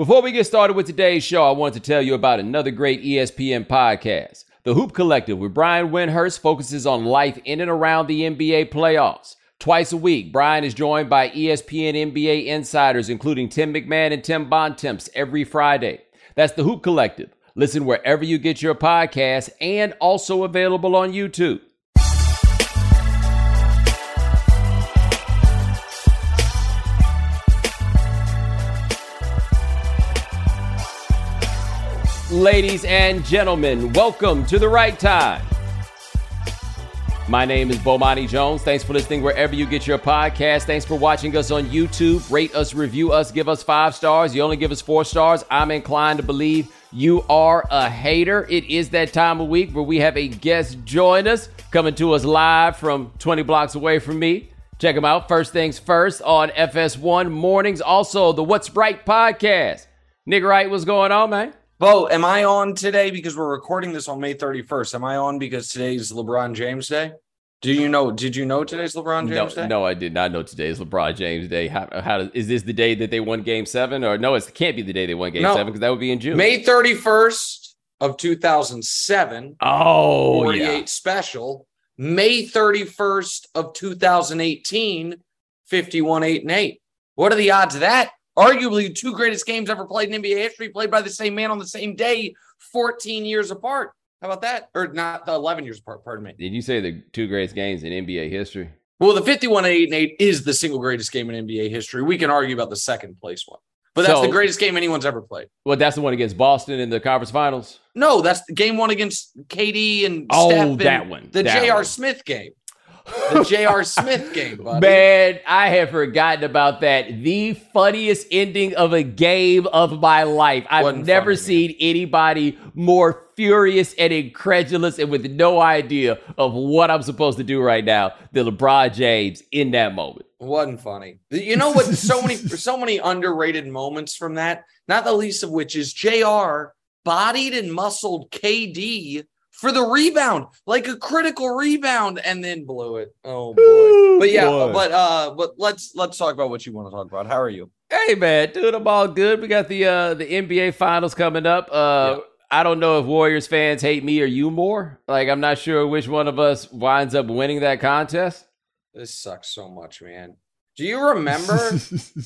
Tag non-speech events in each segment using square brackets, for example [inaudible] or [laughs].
Before we get started with today's show, I want to tell you about another great ESPN podcast. The Hoop Collective with Brian Windhorst focuses on life in and around the NBA playoffs. Twice a week, Brian is joined by ESPN NBA insiders, including Tim McMahon and Tim Bontemps, every Friday. That's the Hoop Collective. Listen wherever you get your podcasts and also available on YouTube. Ladies and gentlemen, welcome to the right time. My name is Bomani Jones. Thanks for listening wherever you get your podcast. Thanks for watching us on YouTube. Rate us, review us, give us five stars. You only give us four stars. I'm inclined to believe you are a hater. It is that time of week where we have a guest join us, coming to us live from 20 blocks away from me. Check them out. First things first on FS1 mornings. Also, the What's Right podcast. Nick Wright, what's going on, man? Bo, am I on today because we're recording this on May 31st? Am I on because today's LeBron James Day? Do you know? Did you know today's LeBron James no, Day? No, I did not know today's LeBron James Day. How, how is this the day that they won Game Seven, or no? It can't be the day they won Game No. Seven because that would be in June. May 31st of 2007. oh 48 yeah, special. May 31st of 2018. 51 8 and 8. What are the odds of that? Arguably, the two greatest games ever played in NBA history, played by the same man on the same day, 14 years apart. How about that? Or not the 11 years apart, pardon me. did you say the two greatest games in NBA history? Well, the 51 8 and 8 is the single greatest game in NBA history. We can argue about the second place one, but that's So- the greatest game anyone's ever played. Well, that's the one against Boston in the conference finals. No, that's the game one against KD and Oh, Steph that one. The That J.R. Smith game. The J.R. Smith game, buddy. Man, I have forgotten about that. The funniest ending of a game of my life. I've Wasn't never funny, man. seen anybody more furious and incredulous and with no idea of what I'm supposed to do right now than LeBron James in that moment. Wasn't funny. You know what? So many, [laughs] so many underrated moments from that. Not the least of which is J.R. bodied and muscled KD for the rebound, like a critical rebound, and then blew it. Oh boy! But yeah, boy. but uh, but let's let's talk about what you want to talk about. How are you? Hey man, dude, I'm all good. We got the uh the NBA finals coming up. Uh Yep. I don't know if Warriors fans hate me or you more. Like I'm not sure which one of us winds up winning that contest. This sucks so much, man. Do you remember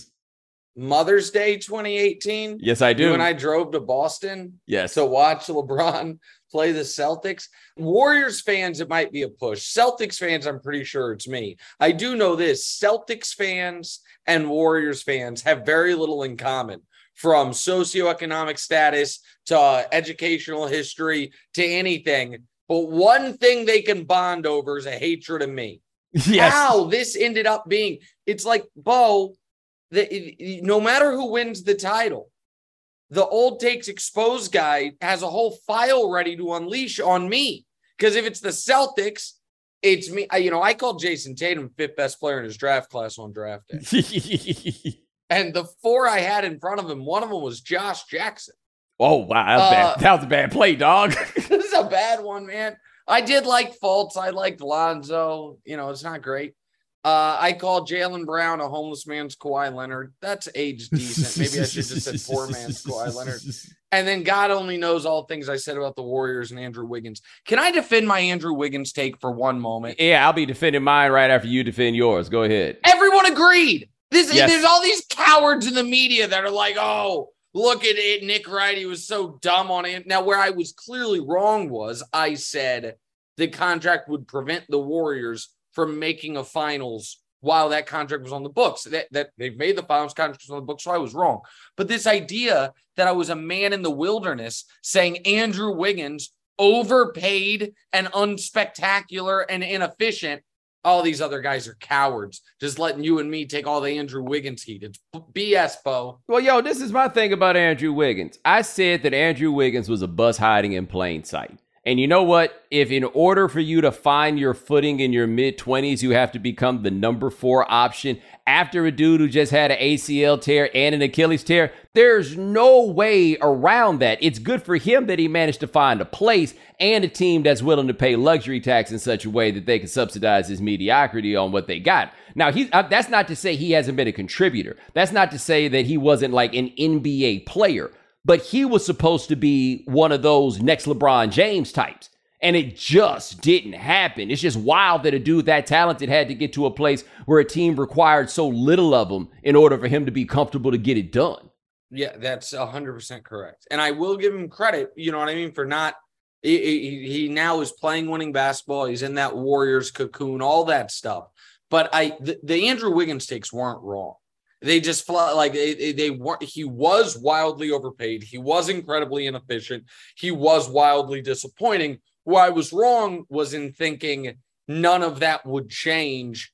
[laughs] Mother's Day 2018? yes, I do. And I drove to Boston yes. to watch LeBron play the Celtics. Warriors fans, it might be a push. Celtics fans, I'm pretty sure it's me. I do know this Celtics fans and Warriors fans have very little in common from socioeconomic status to uh, educational history to anything. But one thing they can bond over is a hatred of me. [laughs] yes. How this ended up being, it's like, Bo, the, no matter who wins the title, the old takes exposed guy has a whole file ready to unleash on me. Because if it's the Celtics, it's me. I- You know, I called Jayson Tatum fifth best player in his draft class on draft day. [laughs] And the four I had in front of him, one of them was Josh Jackson. oh wow, that was, Uh, that was a bad play, dog. [laughs] this is a bad one, man. I did like Fultz. I liked Lonzo. You know, it's not great. Uh, I call Jaylen Brown a homeless man's Kawhi Leonard. That's age decent. Maybe I should just said poor man's Kawhi Leonard. And then God only knows all things I said about the Warriors and Andrew Wiggins. Can I defend my Andrew Wiggins take for one moment? Yeah, I'll be defending mine right after you defend yours. Go ahead. Everyone agreed. This Yes. there's all these cowards in the media that are like, oh, look at it. Nick Wright, he was so dumb on it. Now, where I was clearly wrong was I said the contract would prevent the Warriors from making a finals while that contract was on the books. That that they've made the finals contract on the books, so I was wrong. But this idea that I was a man in the wilderness saying Andrew Wiggins overpaid and unspectacular and inefficient all these other guys are cowards. Just letting you and me take all the Andrew Wiggins heat. It's BS, Bo. Well, yo, this is my thing about Andrew Wiggins. I said that Andrew Wiggins was a bus hiding in plain sight. And you know what? If in order for you to find your footing in your mid 20s, you have to become the number four option after a dude who just had an ACL tear and an Achilles tear, there's no way around that. It's good for him that he managed to find a place and a team that's willing to pay luxury tax in such a way that they can subsidize his mediocrity on what they got. Now, he, uh, that's not to say he hasn't been a contributor. That's not to say that he wasn't like an NBA player but he was supposed to be one of those next LeBron James types. And it just didn't happen. It's just wild that a dude that talented had to get to a place where a team required so little of him in order for him to be comfortable to get it done. Yeah, that's 100% correct. And I will give him credit, you know what I mean, for not. He, he, now is playing winning basketball. He's in that Warriors cocoon, all that stuff. But I, the, the Andrew Wiggins takes weren't wrong. They just fly like they, they were. He was wildly overpaid. He was incredibly inefficient. He was wildly disappointing. Where I was wrong was in thinking none of that would change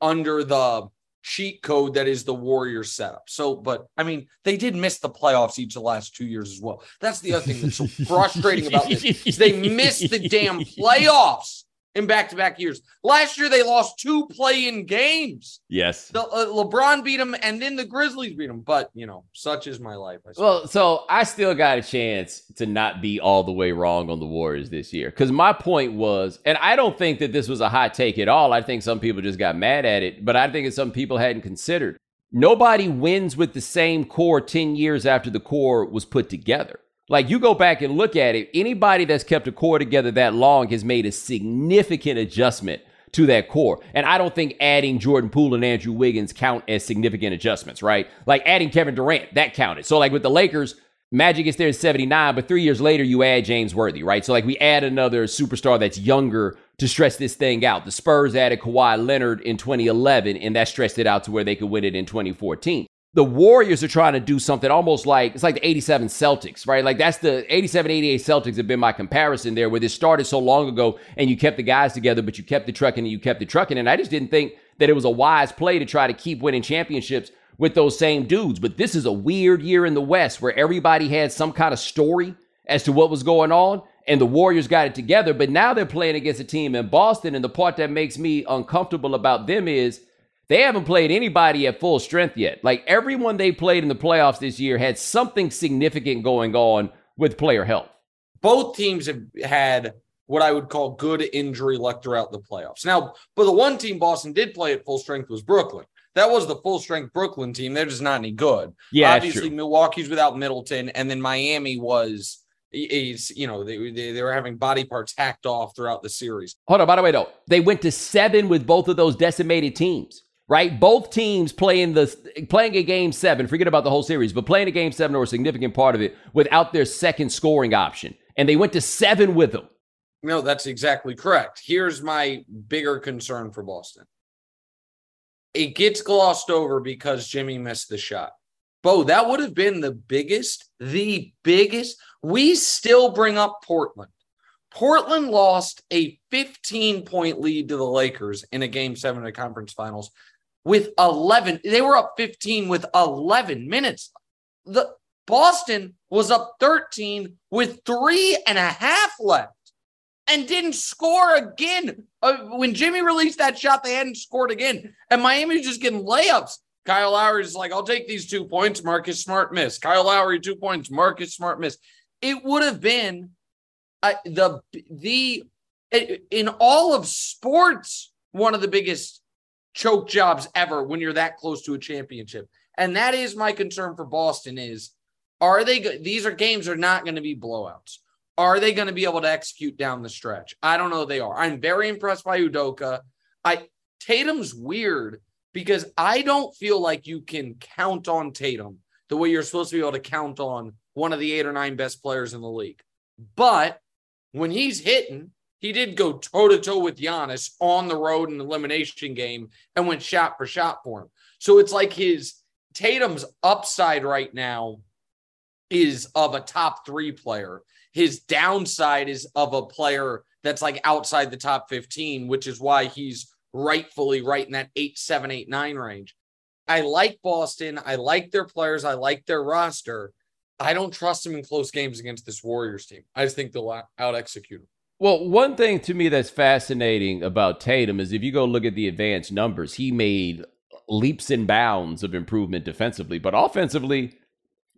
under the cheat code that is the Warriors setup. So, but I mean, they did miss the playoffs each of the last two years as well. That's the other thing that's so frustrating about this. They missed the damn playoffs in back-to-back years. Last year they lost two play-in games. Yes, the, uh, LeBron beat them, and then the Grizzlies beat them. But you know, such is my life. well, so I still got a chance to not be all the way wrong on the Warriors this year because my point was, and I don't think that this was a hot take at all. I think some people just got mad at it, but I think it's some people hadn't considered. Nobody wins with the same core 10 years after the core was put together. Like you go back and look at it, anybody that's kept a core together that long has made a significant adjustment to that core. And I don't think adding Jordan Poole and Andrew Wiggins count as significant adjustments, right? Like adding Kevin Durant, that counted. So like with the Lakers, Magic is there in 79, but three years later you add James Worthy, right? So like we add another superstar that's younger to stress this thing out. The Spurs added Kawhi Leonard in 2011, and that stressed it out to where they could win it in 2014 the Warriors are trying to do something almost like it's like the 87 Celtics, right? Like that's the 87 88 Celtics have been my comparison there, where this started so long ago and you kept the guys together, but you kept the trucking and you kept the trucking. And I just didn't think that it was a wise play to try to keep winning championships with those same dudes. But this is a weird year in the West where everybody had some kind of story as to what was going on. And the Warriors got it together, but now they're playing against a team in Boston. And the part that makes me uncomfortable about them is they haven't played anybody at full strength yet. Like everyone they played in the playoffs this year had something significant going on with player health. Both teams have had what I would call good injury luck throughout the playoffs. Now, but the one team Boston did play at full strength was Brooklyn. That was the full strength Brooklyn team. They're just not any good. Yeah, obviously Milwaukee's without Middleton, and then Miami was is you know they, they, they were having body parts hacked off throughout the series. Hold on, by the way though, they went to seven with both of those decimated teams right? Both teams playing the playing a game seven. Forget about the whole series, but playing a game seven or a significant part of it without their second scoring option, and they went to seven with them. No, that's exactly correct. Here's my bigger concern for Boston. It gets glossed over because Jimmy missed the shot. Bo, that would have been the biggest, the biggest. We still bring up Portland. Portland lost a 15 point lead to the Lakers in a game seven of the conference finals with 11. They were up 15 with 11 minutes. The Boston was up 13 with three and a half left and didn't score again. Uh, when Jimmy released that shot, they hadn't scored again. And Miami was just getting layups. Kyle Lowry is like, I'll take these two points. Marcus Smart miss. Kyle Lowry, two points. Marcus Smart miss. It would have been uh, the the in all of sports one of the biggest choke jobs ever when you're that close to a championship. And that is my concern for Boston is are they these are games are not going to be blowouts. Are they going to be able to execute down the stretch? I don't know they are. I'm very impressed by Udoka. I Tatum's weird because I don't feel like you can count on Tatum the way you're supposed to be able to count on one of the eight or nine best players in the league. But when he's hitting, he did go toe to toe with Giannis on the road in the elimination game and went shot for shot for him. So it's like his Tatum's upside right now is of a top three player. His downside is of a player that's like outside the top 15, which is why he's rightfully right in that eight, seven, eight, nine range. I like Boston. I like their players. I like their roster. I don't trust him in close games against this Warriors team. I just think they'll out execute him. Well, one thing to me that's fascinating about Tatum is if you go look at the advanced numbers, he made leaps and bounds of improvement defensively, but offensively,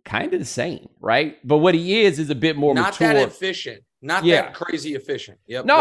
kind of the same, right? But what he is is a bit more not mature. that efficient, not yeah. that crazy efficient. Yep. No,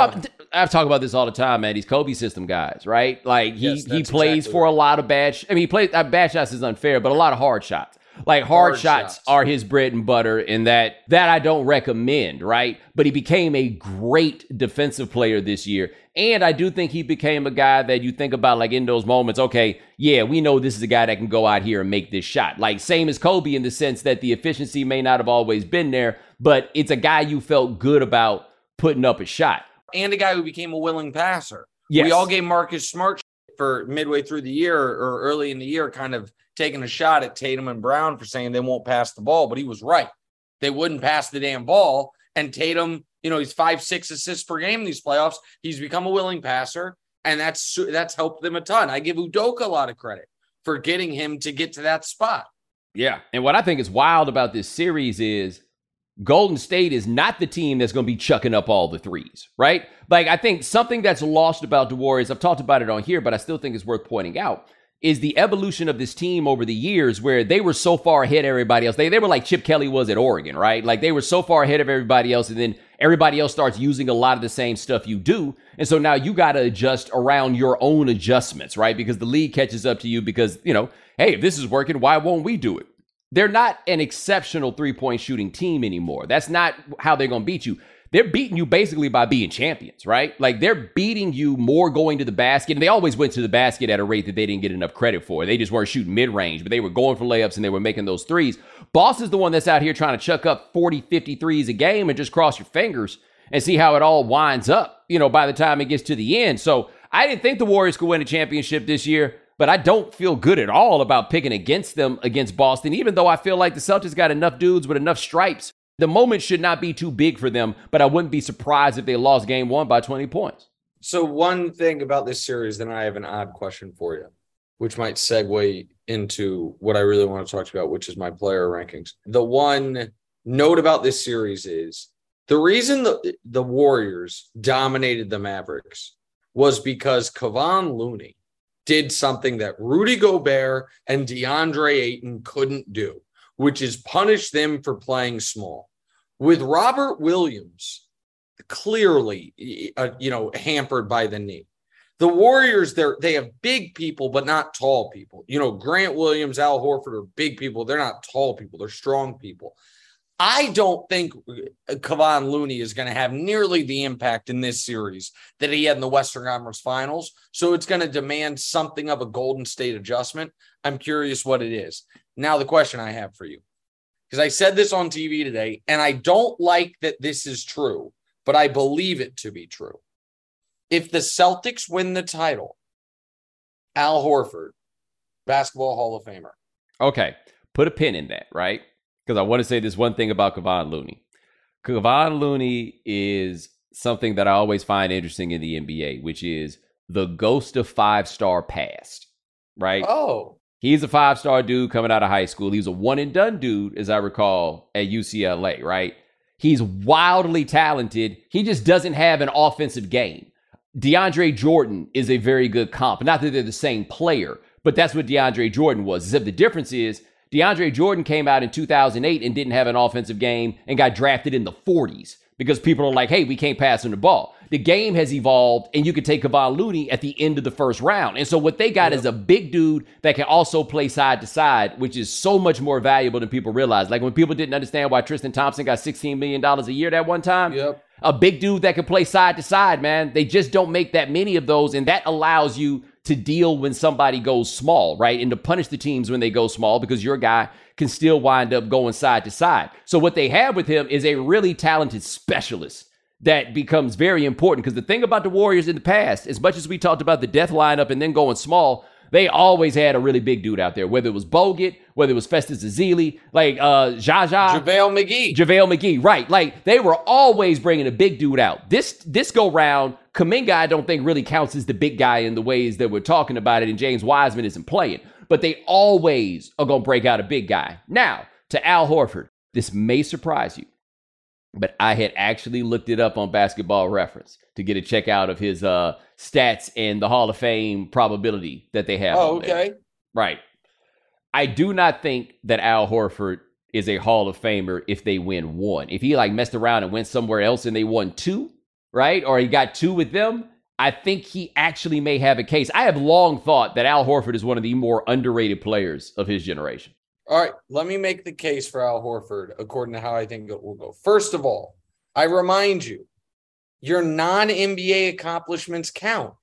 I've talked about this all the time, man. These Kobe system guys, right? Like he yes, he plays exactly for right. a lot of bad. Sh- I mean, he plays uh, bad shots is unfair, but a lot of hard shots. Like hard, hard shots, shots, are his bread and butter, and that that I don't recommend, right? But he became a great defensive player this year, and I do think he became a guy that you think about like in those moments. Okay, yeah, we know this is a guy that can go out here and make this shot. Like same as Kobe in the sense that the efficiency may not have always been there, but it's a guy you felt good about putting up a shot, and a guy who became a willing passer. Yes. we all gave Marcus Smart for midway through the year or early in the year, kind of taking a shot at Tatum and Brown for saying they won't pass the ball, but he was right. They wouldn't pass the damn ball. And Tatum, you know, he's five, six assists per game in these playoffs. He's become a willing passer, and that's that's helped them a ton. I give Udoka a lot of credit for getting him to get to that spot. Yeah. And what I think is wild about this series is Golden State is not the team that's going to be chucking up all the threes, right? Like, I think something that's lost about the Warriors, I've talked about it on here, but I still think it's worth pointing out, is the evolution of this team over the years where they were so far ahead of everybody else. They, they were like Chip Kelly was at Oregon, right? Like they were so far ahead of everybody else, and then everybody else starts using a lot of the same stuff you do. And so now you got to adjust around your own adjustments, right? Because the league catches up to you because, you know, hey, if this is working, why won't we do it? They're not an exceptional three point shooting team anymore. That's not how they're going to beat you they're beating you basically by being champions, right? Like they're beating you more going to the basket. And they always went to the basket at a rate that they didn't get enough credit for. They just weren't shooting mid range, but they were going for layups and they were making those threes. Boss is the one that's out here trying to chuck up 40, 50 threes a game and just cross your fingers and see how it all winds up, you know, by the time it gets to the end. So I didn't think the Warriors could win a championship this year but I don't feel good at all about picking against them against Boston, even though I feel like the Celtics got enough dudes with enough stripes the moment should not be too big for them, but I wouldn't be surprised if they lost game one by 20 points. So, one thing about this series, then I have an odd question for you, which might segue into what I really want to talk about, which is my player rankings. The one note about this series is the reason the, the Warriors dominated the Mavericks was because Kevon Looney did something that Rudy Gobert and DeAndre Ayton couldn't do which is punish them for playing small. With Robert Williams clearly, uh, you know, hampered by the knee. The Warriors, they're they have big people, but not tall people. You know, Grant Williams, Al Horford are big people. They're not tall people. They're strong people. I don't think uh, Kevon Looney is going to have nearly the impact in this series that he had in the Western Conference Finals. So it's going to demand something of a Golden State adjustment. I'm curious what it is. Now, the question I have for you, because I said this on TV today, and I don't like that this is true, but I believe it to be true. If the Celtics win the title, Al Horford, basketball Hall of Famer. Okay. Put a pin in that, right? Because I want to say this one thing about Kevon Looney. Kevon Looney is something that I always find interesting in the NBA, which is the ghost of five star past, right? Oh. He's a five star dude coming out of high school. He's a one and done dude, as I recall, at UCLA, right? He's wildly talented. He just doesn't have an offensive game. DeAndre Jordan is a very good comp. Not that they're the same player, but that's what DeAndre Jordan was. Except the difference is DeAndre Jordan came out in 2008 and didn't have an offensive game and got drafted in the 40s because people are like, hey, we can't pass him the ball. The game has evolved, and you could take Kevon Looney at the end of the first round. And so what they got yep. is a big dude that can also play side to side, which is so much more valuable than people realize. Like when people didn't understand why Tristan Thompson got $16 million a year that one time. Yep. A big dude that can play side to side, man. They just don't make that many of those, and that allows you to deal when somebody goes small, right? And to punish the teams when they go small because your guy can still wind up going side to side. So what they have with him is a really talented specialist that becomes very important because the thing about the Warriors in the past, as much as we talked about the death lineup and then going small, they always had a really big dude out there, whether it was Bogut, whether it was Festus Ezeli, like uh Zaza. JaVale McGee. JaVale McGee, right. Like they were always bringing a big dude out. This this go round, Kuminga, I don't think really counts as the big guy in the ways that we're talking about it, and James Wiseman isn't playing but they always are going to break out a big guy. Now, to Al Horford, This may surprise you, but I had actually looked it up on basketball reference to get a check out of his uh, stats and the Hall of Fame probability that they have. Oh, on there. okay. Right. I do not think that Al Horford is a Hall of Famer if they win one. If he like messed around and went somewhere else and they won two, right? Or he got two with them, I think he actually may have a case. I have long thought that Al Horford is one of the more underrated players of his generation. All right, let me make the case for Al Horford according to how I think it will go. First of all, I remind you, your non NBA accomplishments count.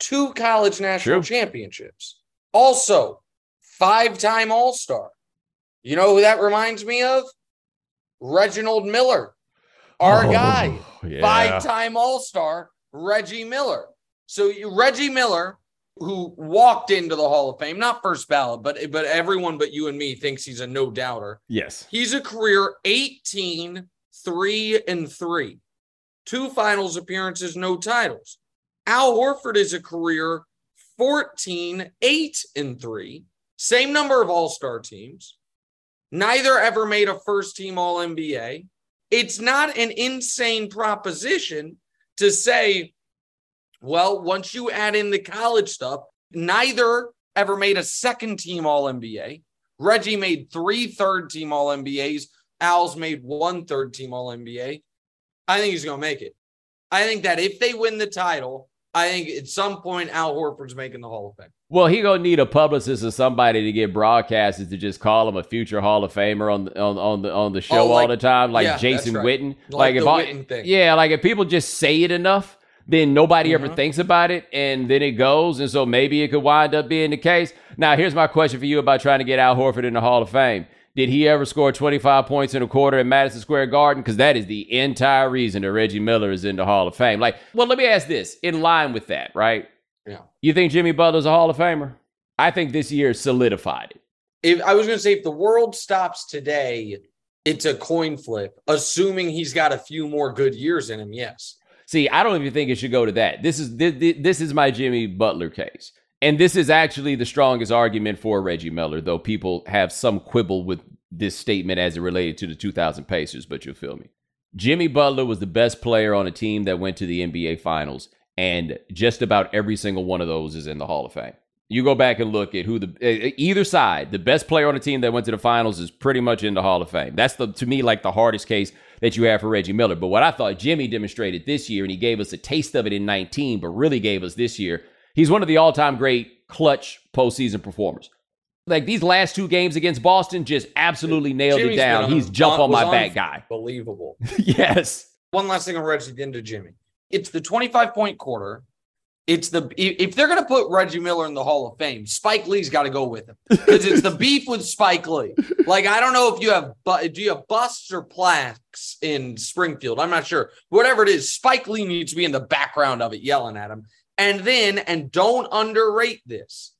Two college national True. championships. Also, five time All Star. You know who that reminds me of? Reginald Miller, our Oh, guy, yeah. five time All Star, Reggie Miller. So you, Reggie Miller, who walked into the Hall of Fame, not first ballot, but but everyone but you and me thinks he's a no doubter. Yes. He's a career 18, 3 and 3. Two finals appearances, no titles. Al Horford is a career 14, 8 and 3. Same number of all-star teams. Neither ever made a first team all NBA. It's not an insane proposition to say, well, once you add in the college stuff, neither ever made a second team all NBA. Reggie made three third team all NBAs. Al's made one third team all NBA. I think he's going to make it. I think that if they win the title, I think at some point Al Horford's making the Hall of Fame. Well, he gonna need a publicist or somebody to get broadcasters to just call him a future Hall of Famer on the, on, on the on the oh, show Oh, like- all the time, like yeah, Jason right. Witten. Like if the all- Witten thing. yeah, like if people just say it enough, then nobody ever Mhm. thinks about it, and then it goes, and so maybe it could wind up being the case. Now, here's my question for you about trying to get Al Horford in the Hall of Fame. Did he ever score 25 points in a quarter in Madison Square Garden? Because that is the entire reason that Reggie Miller is in the Hall of Fame. Like, well, let me ask this in line with that, right? Yeah. You think Jimmy Butler's a Hall of Famer? I think this year solidified it. If I was going to say, if the world stops today, it's a coin flip, assuming he's got a few more good years in him. Yes. See, I don't even think it should go to that. This is this, this is my Jimmy Butler case. And this is actually the strongest argument for Reggie Miller, though people have some quibble with this statement as it related to the 2000 Pacers, but you'll feel me. Jimmy Butler was the best player on a team that went to the NBA Finals, and just about every single one of those is in the Hall of Fame. You go back and look at who the either side, the best player on a team that went to the finals is pretty much in the Hall of Fame. That's the to me like the hardest case that you have for Reggie Miller. But what I thought Jimmy demonstrated this year, and he gave us a taste of it in 19, but really gave us this year, he's one of the all-time great clutch postseason performers. Like these last two games against Boston, just absolutely nailed Jimmy's it down. He's jump on my back guy. Believable. [laughs] yes. One last thing on Reggie, then to Jimmy. It's the 25 point quarter. It's the if they're going to put Reggie Miller in the Hall of Fame, Spike Lee's got to go with him because it's the beef with Spike Lee. Like I don't know if you have bu- do you have busts or plaques in Springfield? I'm not sure. Whatever it is, Spike Lee needs to be in the background of it, yelling at him. And then and don't underrate this,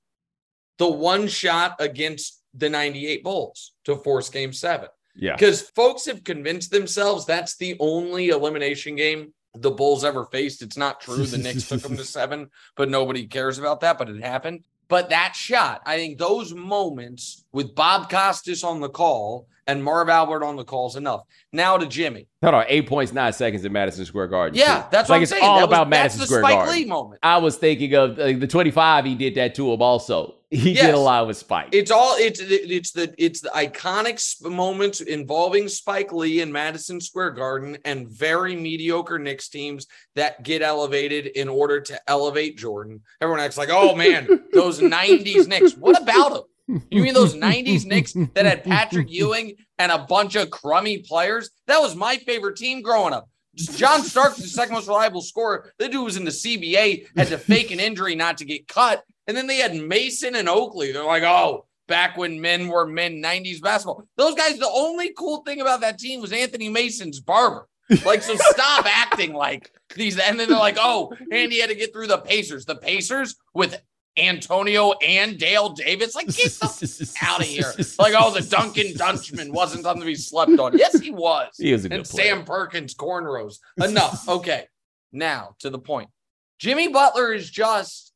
the one shot against the 98 Bulls to force Game Seven Yeah. because folks have convinced themselves that's the only elimination game the Bulls ever faced. It's not true. The Knicks took them to [laughs] seven, but nobody cares about that. But it happened. But that shot, I think those moments with Bob Costas on the call and Marv Albert on the call is enough. Now to Jimmy. Hold on, eight points, nine seconds in Madison Square Garden. Yeah, too. that's like what I'm it's saying. all That was- about Madison that's Square Spike Garden. Lee moment. I was thinking of uh, the 25. He did that to him also. He Yes. did a lot with Spike. It's all it's it's the it's the iconic sp- moments involving Spike Lee in Madison Square Garden and very mediocre Knicks teams that get elevated in order to elevate Jordan. Everyone acts like, oh man, those '90s Knicks. What about them? You mean those '90s Knicks that had Patrick Ewing and a bunch of crummy players? That was my favorite team growing up. John Starks, the second most reliable scorer. The dude was in the CBA, had to [laughs] fake an injury not to get cut. And then they had Mason and Oakley. They're like, oh, back when men were men 90s basketball. Those guys, the only cool thing about that team was Anthony Mason's barber. Like, so stop [laughs] acting like these. And then they're like, oh, and he had to get through the Pacers. The Pacers with Antonio and Dale Davis. Like, get the [laughs] out of here. Like, oh, the Dunking Dutchman wasn't something to be slept on. Yes, he was. He was a good and player. Sam Perkins cornrows. Enough. [laughs] Okay. Now to the point. Jimmy Butler is just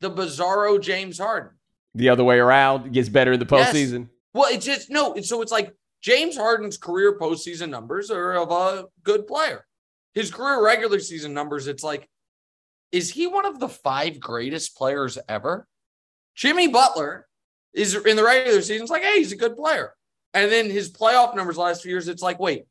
the bizarro James Harden. the other way around gets better in the Yes. postseason. Well, it's just no. So it's like James Harden's career postseason numbers are of a good player. His career regular season numbers, it's like, is he one of the five greatest players ever? Jimmy Butler is in the regular season. It's like, hey, he's a good player. And then his playoff numbers last few years, it's like, wait,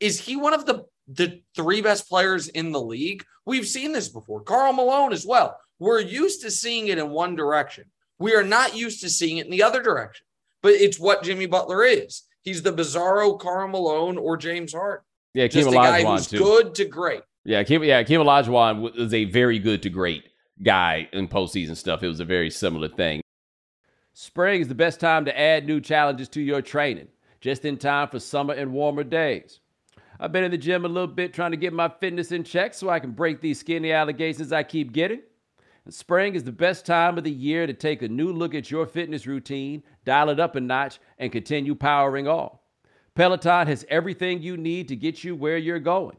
is he one of the the three best players in the league? We've seen this before. Karl Malone as well. We're used to seeing it in one direction. We are not used to seeing it in the other direction. But it's what Jimmy Butler is. He's the bizarro Karl Malone or James Harden. Yeah, Just a guy who's too. good to great. Yeah, Kim, yeah, Kim Olajuwon was a very good to great guy in postseason stuff. It was a very similar thing. Spring is the best time to add new challenges to your training, just in time for summer and warmer days. I've been in the gym a little bit trying to get my fitness in check so I can break these skinny allegations I keep getting. And spring is the best time of the year to take a new look at your fitness routine, dial it up a notch, and continue powering on. Peloton has everything you need to get you where you're going.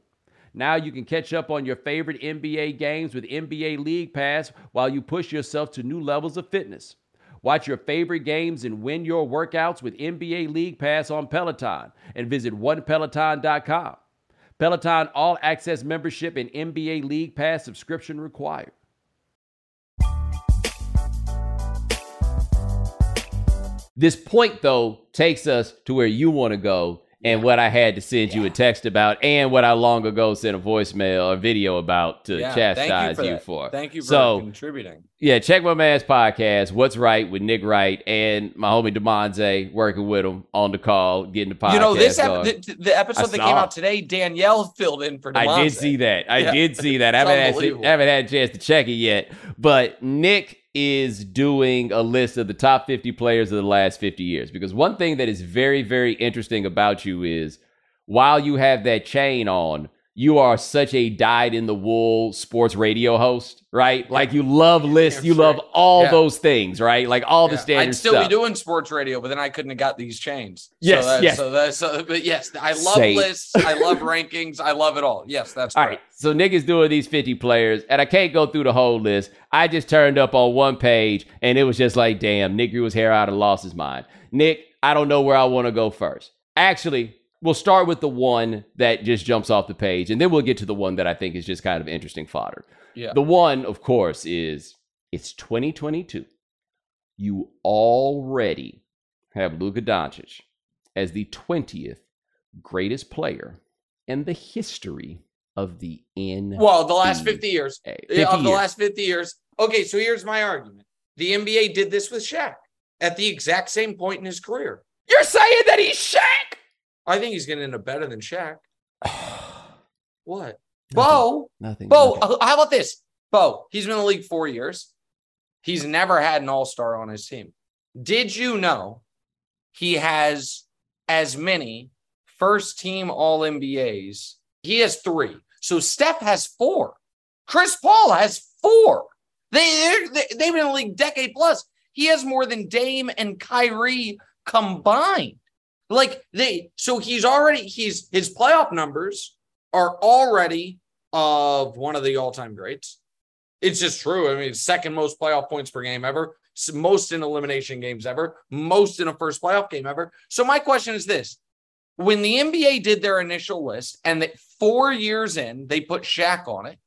Now you can catch up on your favorite NBA games with NBA League Pass while you push yourself to new levels of fitness. Watch your favorite games and win your workouts with NBA League Pass on Peloton and visit onepeloton.com. Peloton All Access membership and NBA League Pass subscription required. This point, though, takes us to where you want to go and what I had to send yeah. you a text about, and what I long ago sent a voicemail or video about to yeah, chastise you, for, you for. Thank you for so, contributing. Yeah, check my man's podcast, What's Right with Nick Wright and my homie Demonze working with him on the call, getting the podcast. You know, this ep- the, the, episode that came out today, Danielle filled in for Demonze. I did see that. I did see that. I haven't, actually, haven't had a chance to check it yet, but Nick is doing a list of the top 50 players of the last 50 years. Because one thing that is very, very interesting about you is while you have that chain on, you are such a dyed in the wool sports radio host, right? Like you love lists, you love all yeah. those things, right? Like all yeah. the standard I'd still stuff. be doing sports radio, but then I couldn't have got these chains. Yes, so that, yes. So that, so, but yes, I love Same. lists. I love [laughs] rankings. I love it all. Yes, that's all right. So Nick is doing these 50 players, and I can't go through the whole list. I just turned up on one page, and it was just like, damn, Nick grew his hair out and lost his mind. Nick, I don't know where I want to go first. Actually, we'll start with the one that just jumps off the page, and then we'll get to the one that I think is just kind of interesting fodder. Yeah. The one, of course, is it's 2022. You already have Luka Doncic as the 20th greatest player in the history of the N. Well, the last 50 years. 50 of the years. last 50 years. Okay, so here's my argument. The NBA did this with Shaq at the exact same point in his career. You're saying that he's Shaq? I think he's going to end up better than Shaq. [sighs] what? Nothing, Bo. Nothing. Bo, nothing. Uh, how about this? Bo, he's been in the league four years. He's never had an all star on his team. Did you know he has as many first team all NBAs? He has three. So Steph has four. Chris Paul has four. They, they, they've been in the league decade plus. He has more than Dame and Kyrie combined. Like they, so he's already he's his playoff numbers are already of one of the all-time greats. It's just true. I mean, second most playoff points per game ever, most in elimination games ever, most in a first playoff game ever. So my question is this: When the NBA did their initial list, and that four years in they put Shaq on it,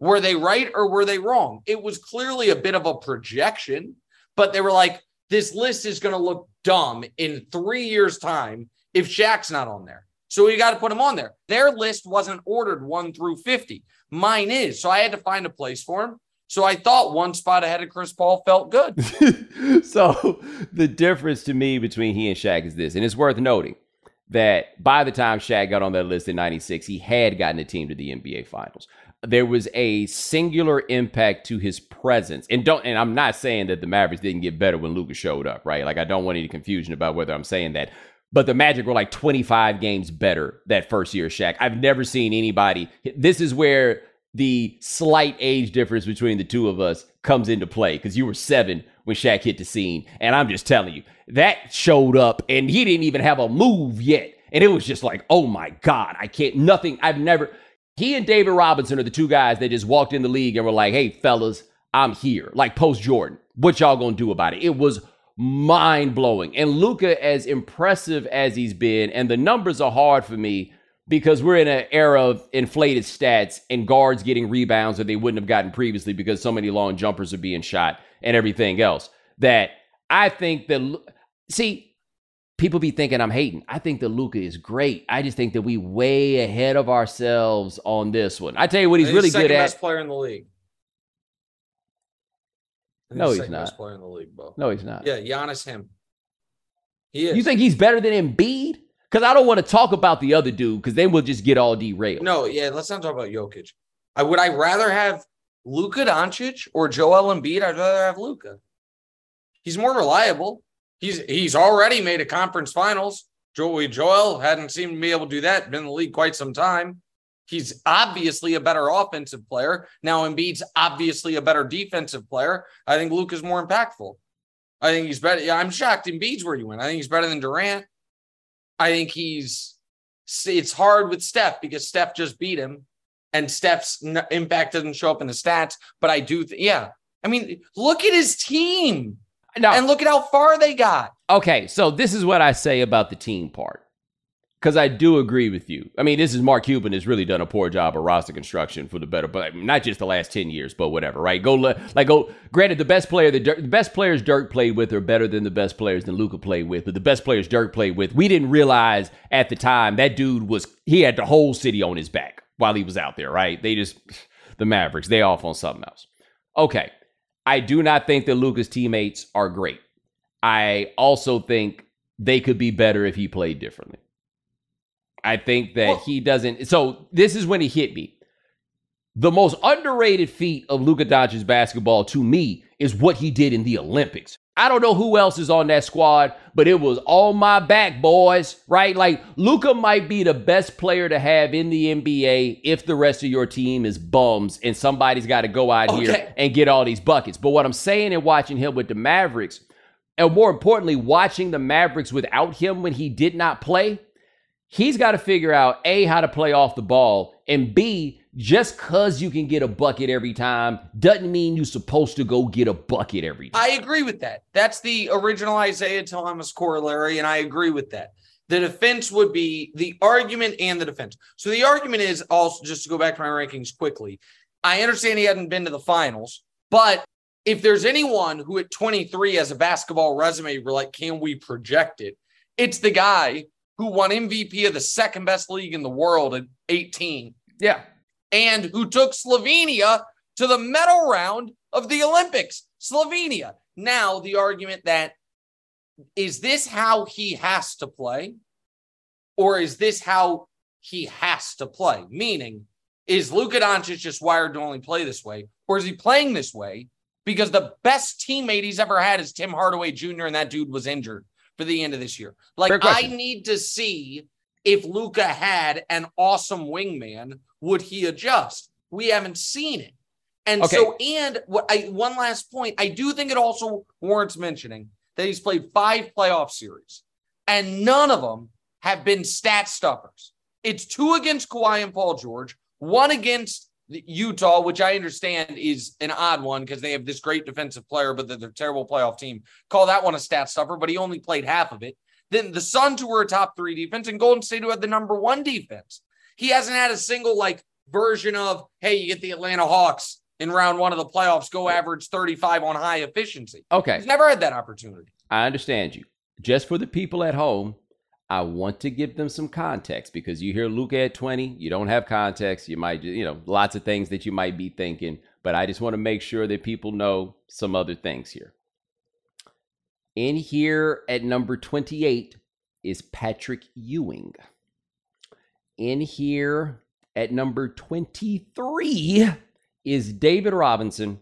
were they right or were they wrong? It was clearly a bit of a projection, but they were like, this list is going to look dumb in three years' time if Shaq's not on there. So we got to put him on there. Their list wasn't ordered one through 50. Mine is. So I had to find a place for him. So I thought one spot ahead of Chris Paul felt good. [laughs] so the difference to me between he and Shaq is this, and it's worth noting that by the time Shaq got on that list in 96, he had gotten a team to the NBA finals there was a singular impact to his presence. And don't and I'm not saying that the Mavericks didn't get better when Luka showed up, right? Like I don't want any confusion about whether I'm saying that. but the Magic were like 25 games better that first year, Shaq. I've never seen anybody. This is where the slight age difference between the two of us comes into play because you were seven when Shaq hit the scene. And I'm just telling you, that showed up and he didn't even have a move yet. And it was just like, oh my God, I can't, nothing. I've never, he and David Robinson are the two guys that just walked in the league and were like, hey, fellas, I'm here. Like post Jordan. What y'all gonna do about it? It was mind blowing. And Luka, as impressive as he's been, and the numbers are hard for me because we're in an era of inflated stats and guards getting rebounds that they wouldn't have gotten previously because so many long jumpers are being shot and everything else. That I think that, see, people be thinking I'm hating. I think that Luka is great. I just think that we way ahead of ourselves on this one. I tell you what, he's, he's really good at. Best player in the league. No, he's, he's not. Best player in the league, Bo. No, he's not. Yeah, Giannis him. He is. You think he's better than Embiid? Because I don't want to talk about the other dude because then we'll just get all derailed. No, yeah, let's not talk about Jokic. I would I rather have Luka Doncic or Joel Embiid? I'd rather have Luka. He's more reliable. He's he's already made a conference finals. Joey Joel hadn't seemed to be able to do that. Been in the league quite some time. He's obviously a better offensive player. Now Embiid's obviously a better defensive player. I think Luke is more impactful. I think he's better. Yeah, I'm shocked Embiid's where you went. I think he's better than Durant. I think he's. It's hard with Steph because Steph just beat him, and Steph's impact doesn't show up in the stats. But I do. Th- yeah. I mean, look at his team. No. And look at how far they got. Okay, so this is what I say about the team part because I do agree with you. I mean, this is Mark Cuban has really done a poor job of roster construction for the better, but not just the last ten years, but whatever, right? Go like go. Granted, the best player, the, Dirk, the best players Dirk played with are better than the best players than Luka played with, but the best players Dirk played with, we didn't realize at the time that dude was he had the whole city on his back while he was out there, right? They just the Mavericks, they off on something else. Okay, I do not think that Luka's teammates are great. I also think they could be better if he played differently. I think that he doesn't. So this is when he hit me. The most underrated feat of Luka Doncic's basketball to me is what he did in the Olympics. I don't know who else is on that squad, but it was all my back, boys, right? Like Luka might be the best player to have in the NBA if the rest of your team is bums and somebody's got to go out okay. here and get all these buckets. But what I'm saying and watching him with the Mavericks, and more importantly, watching the Mavericks without him when he did not play, he's got to figure out A, how to play off the ball, and B, just because you can get a bucket every time doesn't mean you're supposed to go get a bucket every time. I agree with that. That's the original Isiah Thomas corollary, and I agree with that. The defense would be the argument and the defense. So the argument is also just to go back to my rankings quickly. I understand he hadn't been to the finals, but if there's anyone who at 23 has a basketball resume, we're like, can we project it? It's the guy who won MVP of the second best league in the world at 18. Yeah. And who took Slovenia to the medal round of the Olympics. Slovenia. Now, the argument that is this how he has to play? Or is this how he has to play? Meaning, is Luka Doncic just wired to only play this way? Or is he playing this way because the best teammate he's ever had is Tim Hardaway Jr., and that dude was injured? for the end of this year. Like I need to see if Luka had an awesome wingman, would he adjust? We haven't seen it. And okay. so, and what I one last point, I do think it also warrants mentioning that he's played five playoff series, and none of them have been stat stuffers. It's two against Kawhi and Paul George, one against Utah, which I understand is an odd one because they have this great defensive player, but they're a terrible playoff team. Call that one a stat stuffer, but he only played half of it. Then the Suns, who were a top three defense, and Golden State, who had the number one defense. He hasn't had a single like version of, hey, you get the Atlanta Hawks in round one of the playoffs, go average 35 on high efficiency. Okay. He's never had that opportunity. I understand you. Just for the people at home, I want to give them some context because you hear Luka at 20, you don't have context. You might, you know, lots of things that you might be thinking, but I just want to make sure that people know some other things here. In here at number 28 is Patrick Ewing. In here at number 23 is David Robinson.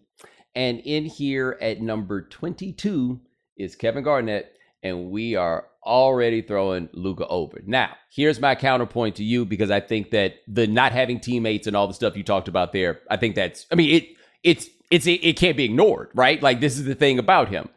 And in here at number 22 is Kevin Garnett. and we are already throwing Luka over. Now, here's my counterpoint to you because I think that the not having teammates and all the stuff you talked about there, I think that's I mean, it it's it's it, it can't be ignored, right? Like this is the thing about him.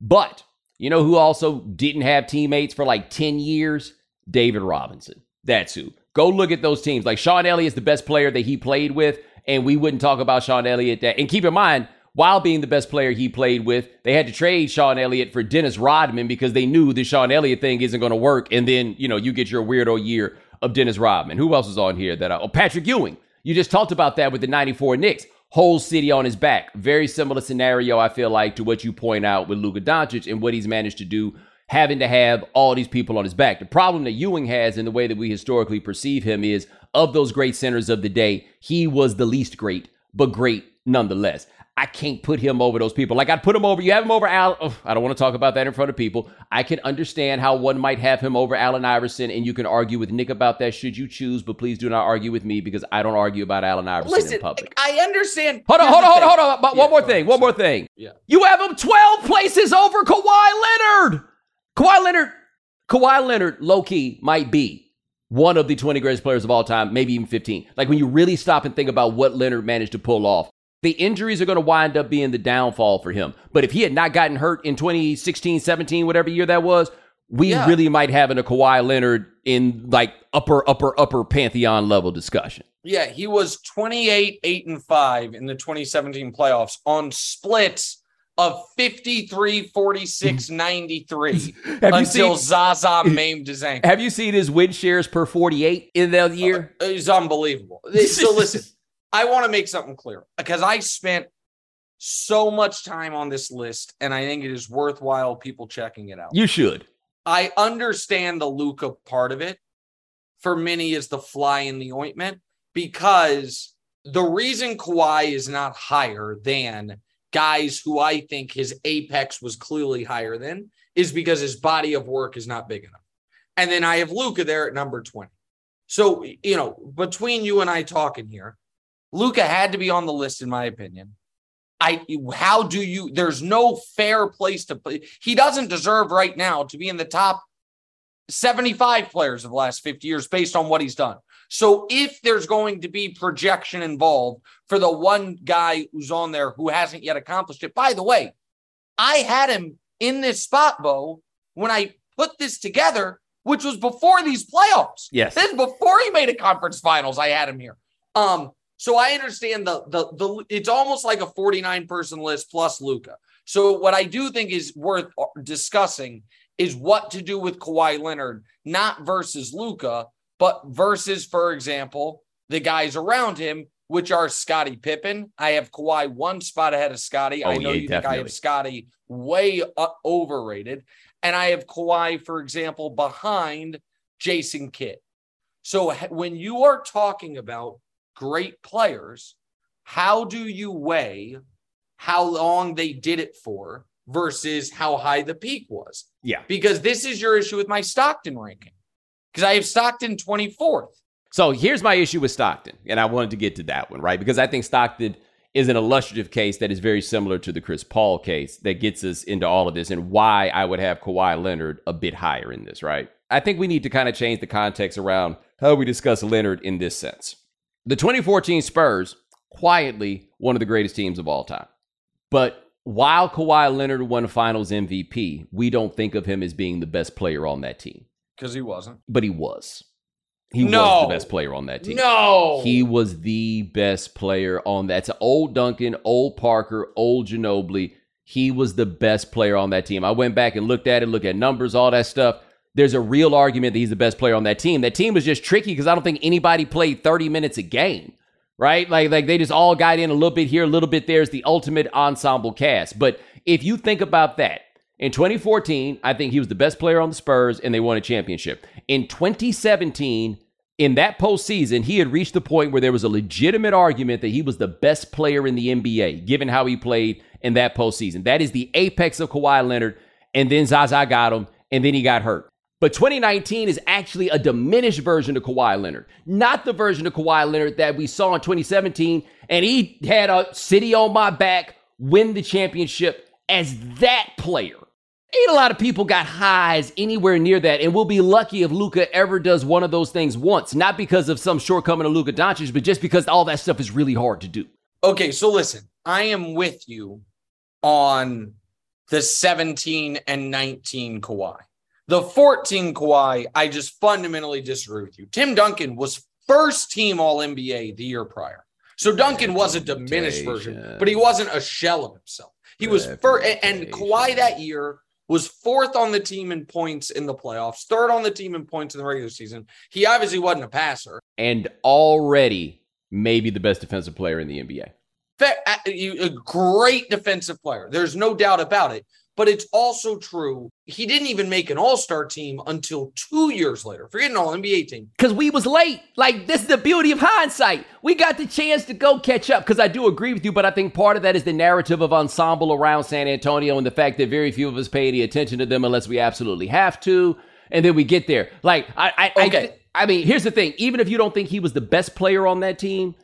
But you know who also didn't have teammates for like 10 years? David Robinson. That's who. Go look at those teams. Like Sean Elliott is the best player that he played with, and we wouldn't talk about Sean Elliott. That and keep in mind, while being the best player he played with, they had to trade Sean Elliott for Dennis Rodman because they knew the Sean Elliott thing isn't going to work. And then you know you get your weirdo year of Dennis Rodman. Who else is on here? That uh, oh Patrick Ewing. You just talked about that with the '94 Knicks. Whole city on his back. Very similar scenario, I feel like, to what you point out with Luka Doncic and what he's managed to do having to have all these people on his back. The problem that Ewing has in the way that we historically perceive him is of those great centers of the day, he was the least great, but great nonetheless. I can't put him over those people. Like I'd put him over, you have him over Al. Oh, I don't want to talk about that in front of people. I can understand how one might have him over Allen Iverson, and you can argue with Nick about that should you choose, but please do not argue with me because I don't argue about Allen Iverson Listen, in public. I understand. Hold on, hold on, hold on, hold on. But Yeah, one more thing, ahead. one more thing. Yeah. You have him 12 places over Kawhi Leonard. Kawhi Leonard, Kawhi Leonard, low key, might be one of the 20 greatest players of all time, maybe even 15. Like when you really stop and think about what Leonard managed to pull off, the injuries are going to wind up being the downfall for him. But if he had not gotten hurt in 2016, 17, whatever year that was, we Yeah. really might have an a Kawhi Leonard in like upper, upper, upper pantheon level discussion. Yeah, he was 28, 8, and 5 in the 2017 playoffs on splits of 53, 46, 93 [laughs] Have you until seen? Zaza [laughs] maimed his ankle. Have you seen his win shares per 48 in that year? Uh, uh, it was unbelievable. So [laughs] listen, I want to make something clear because I spent so much time on this list and I think it is worthwhile people checking it out. You should. I understand the Luka part of it. For many, is the fly in the ointment because the reason Kawhi is not higher than guys who I think his apex was clearly higher than is because his body of work is not big enough. And then I have Luka there at number 20. So, you know, between you and I talking here, Luka had to be on the list, in my opinion. I how do you there's no fair place to play. He doesn't deserve right now to be in the top 75 players of the last 50 years based on what he's done. So if there's going to be projection involved for the one guy who's on there who hasn't yet accomplished it, by the way, I had him in this spot, Bo, when I put this together, which was before these playoffs. Yes. This before he made a conference finals. I had him here. Um, so I understand the the the it's almost like a 49 person list plus Luka. So what I do think is worth discussing is what to do with Kawhi Leonard, not versus Luka, but versus, for example, the guys around him, which are Scottie Pippen. I have Kawhi one spot ahead of Scottie. Oh, I know yeah, you think I have Scottie way uh, overrated. And I have Kawhi, for example, behind Jason Kidd. So when you are talking about great players, how do you weigh how long they did it for versus how high the peak was? Yeah. Because this is your issue with my Stockton ranking. Because I have Stockton 24th. So here's my issue with Stockton, and I wanted to get to that one, right? Because I think Stockton is an illustrative case that is very similar to the Chris Paul case that gets us into all of this and why I would have Kawhi Leonard a bit higher in this, right? I think we need to kind of change the context around how we discuss Leonard in this sense. The 2014 Spurs, quietly one of the greatest teams of all time. But while Kawhi Leonard won finals MVP, we don't think of him as being the best player on that team. Because he wasn't. But he was. He No. was the best player on that team. No. He was the best player on that. It's old Duncan, old Parker, old Ginobili. He was the best player on that team. I went back and looked at it, looked at numbers, all that stuff. There's a real argument that he's the best player on that team. That team was just tricky because I don't think anybody played 30 minutes a game, right? Like, like they just all got in a little bit here, a little bit there. It's the ultimate ensemble cast. But if you think about that, in 2014, I think he was the best player on the Spurs and they won a championship. In 2017, in that postseason, he had reached the point where there was a legitimate argument that he was the best player in the NBA, given how he played in that postseason. That is the apex of Kawhi Leonard. And then Zaza got him, and then he got hurt. But 2019 is actually a diminished version of Kawhi Leonard, not the version of Kawhi Leonard that we saw in 2017. And he had a city on my back, win the championship as that player. Ain't a lot of people got highs anywhere near that, and we'll be lucky if Luka ever does one of those things once. Not because of some shortcoming of Luka Doncic, but just because all that stuff is really hard to do. Okay, so listen, I am with you on the 17 and 19 Kawhi. The 14 Kawhi, I just fundamentally disagree with you. Tim Duncan was first team All NBA the year prior. So Duncan was a diminished version, but he wasn't a shell of himself. He was first, and Kawhi that year was fourth on the team in points in the playoffs, third on the team in points in the regular season. He obviously wasn't a passer. And already maybe the best defensive player in the NBA. A great defensive player. There's no doubt about it. But it's also true. He didn't even make an all-star team until two years later. Forget an all NBA team. Because we was late. Like this is the beauty of hindsight. We got the chance to go catch up. Because I do agree with you, but I think part of that is the narrative of ensemble around San Antonio and the fact that very few of us pay any attention to them unless we absolutely have to. And then we get there. Like I, I, okay. I, I mean, here's the thing. Even if you don't think he was the best player on that team,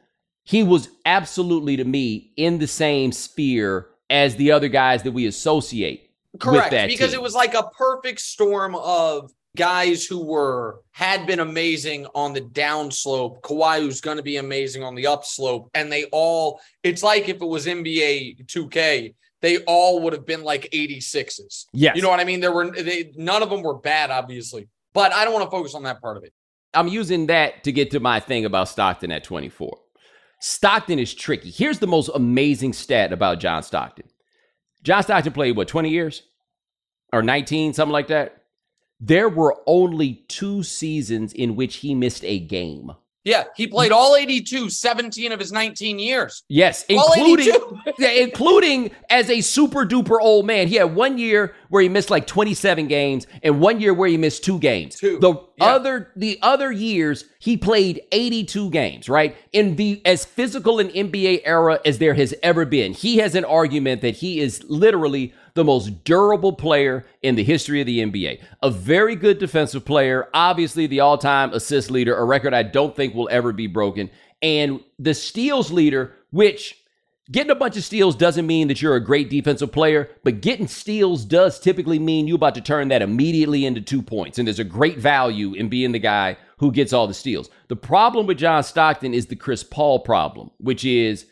he was absolutely to me in the same sphere as the other guys that we associate. Correct, because team. it was like a perfect storm of guys who were had been amazing on the downslope, Kawhi who's going to be amazing on the upslope, and they all. It's like if it was NBA 2K, they all would have been like 86s. Yes. You know what I mean? There were they none of them were bad, obviously. But I don't want to focus on that part of it. I'm using that to get to my thing about Stockton at 24. Stockton is tricky. Here's the most amazing stat about John Stockton. John Stockton played, what, 20 years? Or 19, something like that? There were only two seasons in which he missed a game. Yeah, he played all 82, 17 of his 19 years. Yes, including [laughs] including as a super duper old man. He had one year where he missed like 27 games and one year where he missed two games. Two. The yeah. other the other years he played 82 games, right? In the as physical an NBA era as there has ever been. He has an argument that he is literally the most durable player in the history of the NBA. A very good defensive player, obviously the all time assist leader, a record I don't think will ever be broken, and the steals leader, which Getting a bunch of steals doesn't mean that you're a great defensive player, but getting steals does typically mean you're about to turn that immediately into two points. And there's a great value in being the guy who gets all the steals. The problem with John Stockton is the Chris Paul problem, which is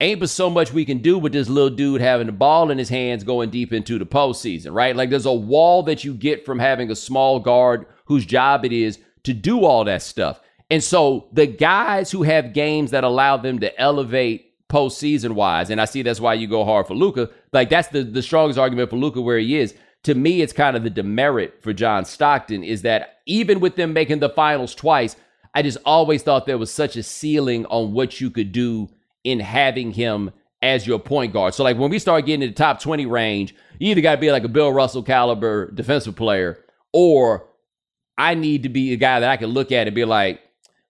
ain't but so much we can do with this little dude having the ball in his hands going deep into the postseason, right? Like there's a wall that you get from having a small guard whose job it is to do all that stuff. And so the guys who have games that allow them to elevate postseason wise, and I see that's why you go hard for Luka. Like that's the the strongest argument for Luka where he is. To me, it's kind of the demerit for John Stockton is that even with them making the finals twice, I just always thought there was such a ceiling on what you could do in having him as your point guard. So like when we start getting in the top 20 range, you either got to be like a Bill Russell caliber defensive player or I need to be a guy that I can look at and be like,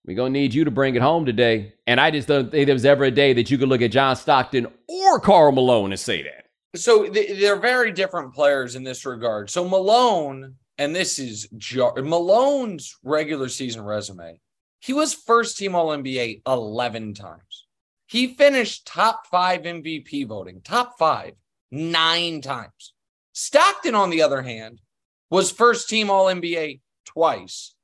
we're going to need you to bring it home today. And I just don't think there was ever a day that you could look at John Stockton or Karl Malone and say that. So they're very different players in this regard. So Malone, and this is Malone's regular season resume, he was first team All NBA 11 times. He finished top five MVP voting, top five, nine times. Stockton, on the other hand, was first team All NBA twice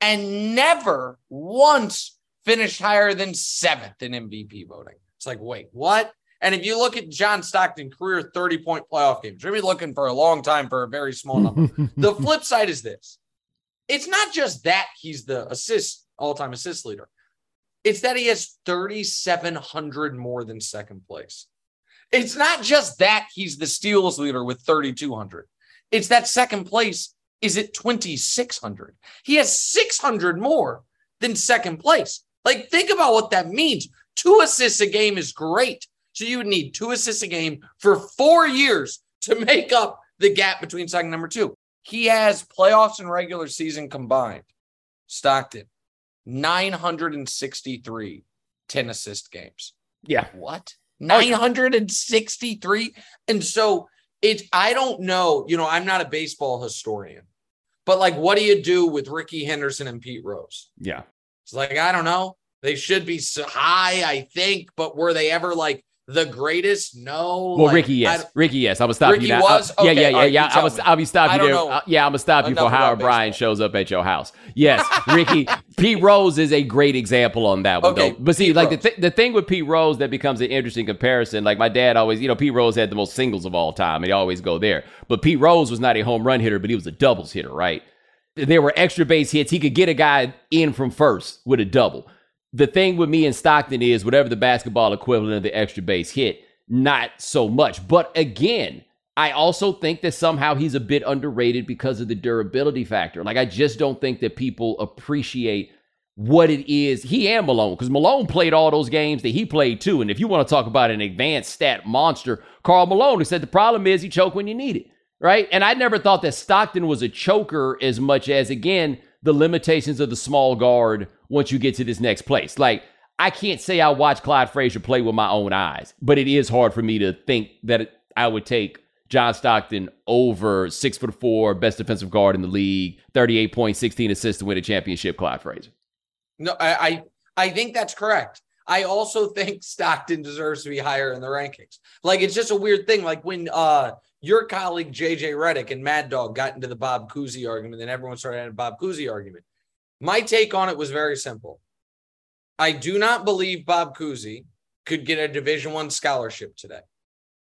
and never once finished higher than seventh in MVP voting. It's like, wait, what? And if you look at John Stockton career 30 point playoff games, you're looking for a long time for a very small number. [laughs] the flip side is this it's not just that he's the assist all time assist leader. It's that he has 3,700 more than second place. It's not just that he's the steals leader with 3,200. It's that second place is at 2,600. He has 600 more than second place. Like, think about what that means. Two assists a game is great. So you would need two assists a game for four years to [laughs] make up the gap between second number two. He has playoffs and regular season combined. Stockton, 963 10 assist games. Yeah. What? 963. And so it's, I don't know, you know, I'm not a baseball historian, but like, what do you do with Rickey Henderson and Pete Rose? Yeah. It's like, I don't know. They should be so high, I think, but were they ever like the greatest. No. Well, like, Ricky, yes, Ricky, yes. I'm gonna stop Ricky you now. was? Uh, yeah, yeah, yeah, right, yeah. I was. I'll be stop I you there. know yeah, I'm gonna stop you for Howard Bryant shows up at your house. Yes, [laughs] Ricky, Pete Rose is a great example on that one, Okay, though. But see, Pete like the th- the thing with Pete Rose that becomes an interesting comparison. Like my dad always, you know, Pete Rose had the most singles of all time, and he always go there. But Pete Rose was not a home run hitter, but he was a doubles hitter, right? There were extra base hits. He could get a guy in from first with a double. The thing with me and Stockton is whatever the basketball equivalent of the extra base hit, not so much. But again, I also think that somehow he's a bit underrated because of the durability factor. Like I just don't think that people appreciate what it is. He and Malone, because Malone played all those games that he played too. And if you want to talk about an advanced stat monster, Karl Malone, who said the problem is he choke when you need it. Right. And I never thought that Stockton was a choker as much as, again, the limitations of the small guard once you get to this next place. Like, I can't say I watched Clyde Frazier play with my own eyes, but it is hard for me to think that I would take John Stockton over six foot four, best defensive guard in the league, 38 points, 16 assists to win a championship, Clyde Frazier. No, I, I I think that's correct. I also [laughs] think Stockton deserves to be higher in the rankings. Like it's just a weird thing. Like when uh your colleague JJ Redick and Mad Dog got into the Bob Cousy argument, then everyone started having a Bob Cousy argument. My take on it was very simple. I do not believe Bob Cousy could get a Division One scholarship today.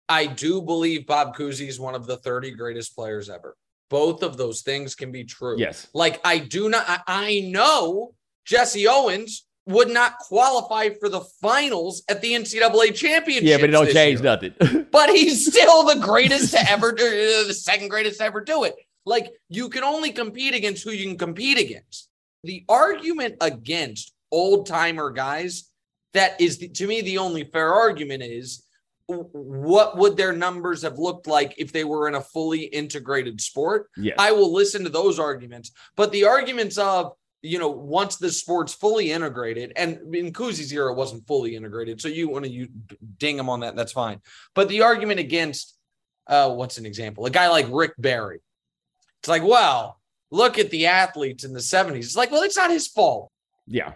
I do believe Bob Cousy is one of the 30 greatest players ever. Both of those things can be true. Yes. Like I do not, I, I know Jesse Owens would not qualify for the finals at the NCAA championship. Yeah, but it don't change nothing. [laughs] But he's still the greatest to ever do, uh, the second greatest to ever do it. Like you can only compete against who you can compete against. The argument against old timer guys, that is the, to me the only fair argument is what would their numbers have looked like if they were in a fully integrated sport? yes. I will listen to those arguments. But the arguments of, you know, once the sport's fully integrated, and in Cousy's era it wasn't fully integrated, so you want to you ding him on that, that's fine. But the argument against, uh, what's an example? A guy like Rick Barry. It's like, well, look at the athletes in the 70s. It's like, well, it's not his fault. yeah.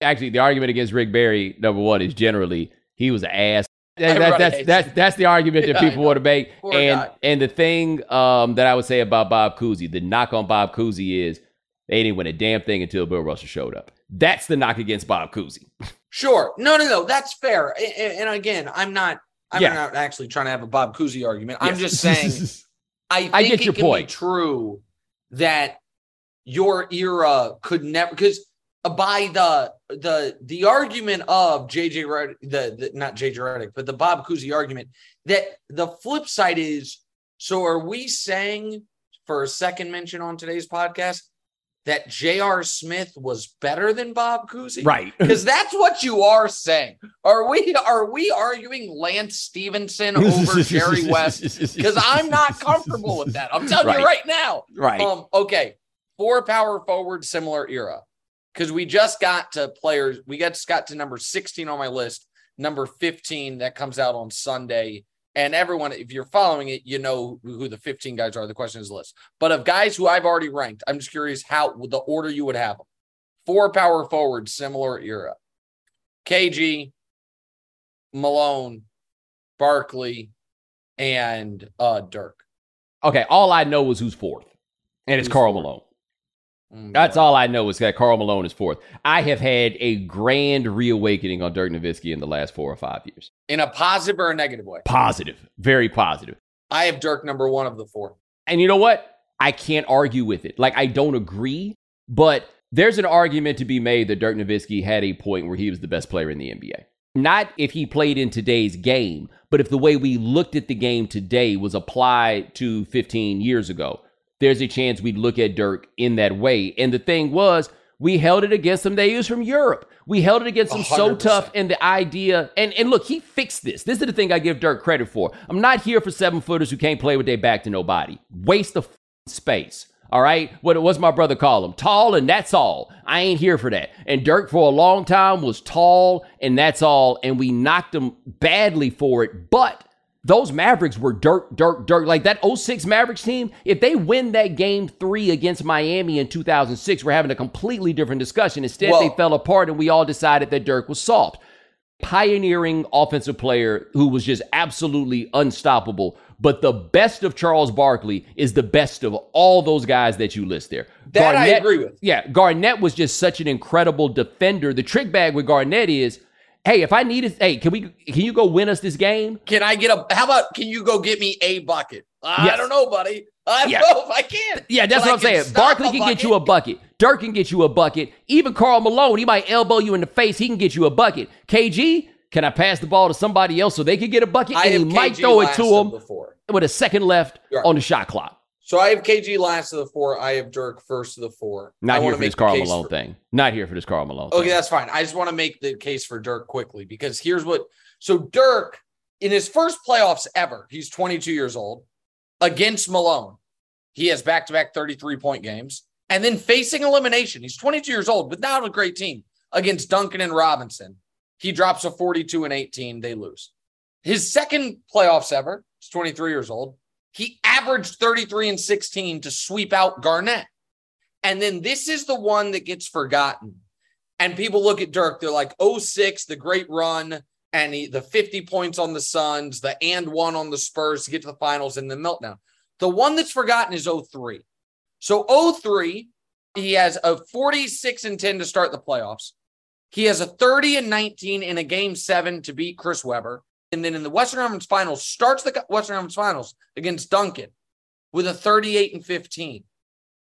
Actually, the argument against Rick Barry, number one, is generally he was an ass. That- [laughs] that- that's that's that's the argument that [laughs] Yeah, people want to make. Poor and guy. and the thing um, that I would say about Bob Cousy, the knock on Bob Cousy is they didn't win a damn thing until Bill Russell showed up. That's the knock against Bob Cousy. [laughs] Sure. No, no, no. That's fair. And, again, I'm not. I'm Yeah. not actually trying to have a Bob Cousy argument. I'm Yes. just [laughs] saying I think I get it your can point. be true that your era could never because by the the the argument of JJ Redick, the, the not JJ Redick, but the Bob Cousy argument that the flip side is so are we saying for a second mention on today's podcast that J.R. Smith was better than Bob Cousy? right. [laughs] Because that's what you are saying. Are we are we arguing Lance Stephenson over [laughs] Jerry West? Because I'm not comfortable with that. I'm telling Right. you right now. Right. Um, okay. Four power forward, similar era. Because we just got to players, we got got to number 16 on my list, number 15 that comes out on Sunday. And everyone, if you're following it, you know who the 15 guys are. The question is list. But of guys who I've already ranked, I'm just curious how the order you would have them. Four power forward, similar era. KG, Malone, Barkley, and uh Dirk. okay. All I know is who's fourth, and it's Who's Karl fourth? Malone. Mm, That's all I know is that Karl Malone is fourth. I have had a grand reawakening on Dirk Nowitzki in the last four or five years. In a positive or a negative way. Positive, very positive. I have Dirk number one of the four. And you know what? I can't argue with it. Like I don't agree, but there's an argument to be made that Dirk Nowitzki had a point where he was the best player in the NBA. Not if he played in today's game, but if the way we looked at the game today was applied to 15 years ago, there's a chance we'd look at Dirk in that way. And the thing was, we held it against him. They was from Europe. We held it against him so 100%. tough. And the idea, and, and look, he fixed this. This is the thing I give Dirk credit for. I'm not here for seven footers who can't play with their back to nobody. Waste of space. All right. What what's my brother call him? Tall and that's all. I ain't here for that. And Dirk for a long time was tall and that's all. And we knocked him badly for it. But those Mavericks were Dirk, Dirk, Dirk. Like that 06 Mavericks team, if they win that game three against Miami in 2006, we're having a completely different discussion. Instead, Well- they fell apart and we all decided that Dirk was soft. pioneering offensive player who was just absolutely unstoppable. But the best of Charles Barkley is the best of all those guys that you list there. That Garnett, I agree with. Yeah, Garnett was just such an incredible defender. The trick bag with Garnett is hey, if I need it, hey, can we can you go win us this game? Can I get a how about can you go get me a bucket? Yes. I don't know, buddy. I don't yeah. know if I can. Yeah, that's what I am saying. Barkley can get you a bucket. Dirk can get you a bucket. Even Karl Malone, he might elbow you in the face. He can get you a bucket. KG, can I pass the ball to somebody else so they can get a bucket? I and he KG might throw it to him before. with a second left right. on the shot clock. So I have KG last of the four. I have Dirk first of the four. Not I here for this Karl Malone for, thing. Not here for this Karl Malone. Okay, thing. that's fine. I just want to make the case for Dirk quickly because here's what. So Dirk, in his first playoffs ever, he's 22 years old against Malone. He has back-to-back 33 point games, and then facing elimination. He's 22 years old, but not a great team against Duncan and Robinson. He drops a 42 and 18. They lose. His second playoffs ever. He's 23 years old he averaged 33 and 16 to sweep out Garnett. And then this is the one that gets forgotten. And people look at Dirk, they're like, 06, the great run, and he, the 50 points on the Suns, the and one on the Spurs to get to the finals, and the meltdown. The one that's forgotten is 03. So 03, he has a 46 and 10 to start the playoffs. He has a 30 and 19 in a game seven to beat Chris Webber and then in the Western Conference Finals starts the Western Conference Finals against Duncan with a 38 and 15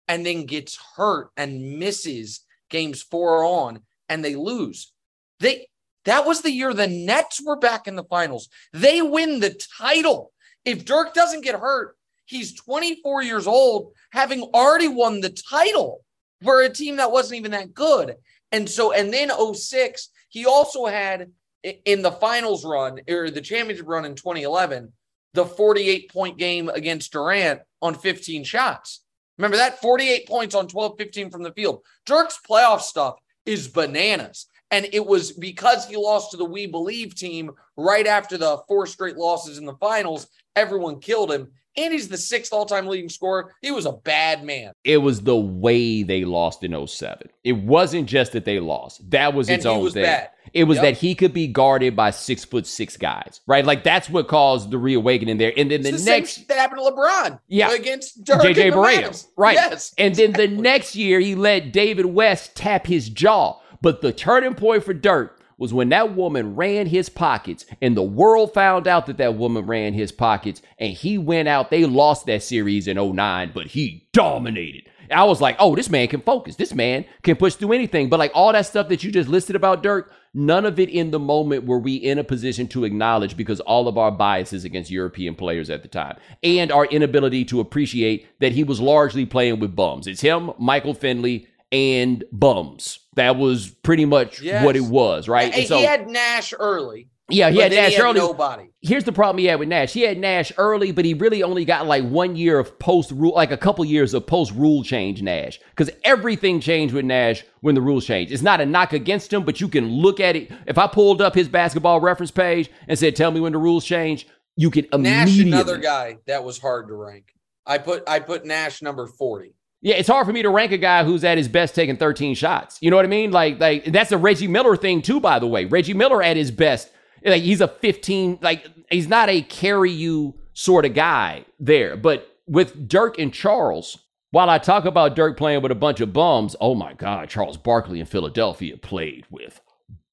and then gets hurt and misses games 4 on and they lose. They that was the year the Nets were back in the finals. They win the title. If Dirk doesn't get hurt, he's 24 years old having already won the title for a team that wasn't even that good. And so and then 06, he also had in the finals run or the championship run in 2011, the 48 point game against Durant on 15 shots. Remember that 48 points on 12 15 from the field. Dirk's playoff stuff is bananas. And it was because he lost to the We Believe team right after the four straight losses in the finals, everyone killed him and he's the sixth all-time leading scorer. He was a bad man. It was the way they lost in 07. It wasn't just that they lost. That was its own thing. Bad. It was yep. that he could be guarded by six foot six guys, right? Like that's what caused the reawakening there. And then the, the next that happened to LeBron, yeah, against JJ Barea, right? Yes, and then the next year he let David West tap his jaw. But the turning point for Dirk was when that woman ran his pockets and the world found out that that woman ran his pockets and he went out. They lost that series in 09, but he dominated. I was like, oh, this man can focus. This man can push through anything. But like all that stuff that you just listed about Dirk, none of it in the moment were we in a position to acknowledge because all of our biases against European players at the time and our inability to appreciate that he was largely playing with bums. It's him, Michael Finley, and bums. That was pretty much yes. what it was, right? And so, he had Nash early. Yeah, he had Nash he had early. Nobody. Here's the problem he had with Nash. He had Nash early, but he really only got like one year of post rule, like a couple years of post rule change Nash, because everything changed with Nash when the rules changed. It's not a knock against him, but you can look at it. If I pulled up his basketball reference page and said, "Tell me when the rules change," you could immediately. Nash, another guy that was hard to rank. I put I put Nash number forty. Yeah, it's hard for me to rank a guy who's at his best taking 13 shots. You know what I mean? Like, like that's a Reggie Miller thing too, by the way. Reggie Miller at his best, like he's a 15, like he's not a carry you sort of guy there. But with Dirk and Charles, while I talk about Dirk playing with a bunch of bums, oh my God, Charles Barkley in Philadelphia played with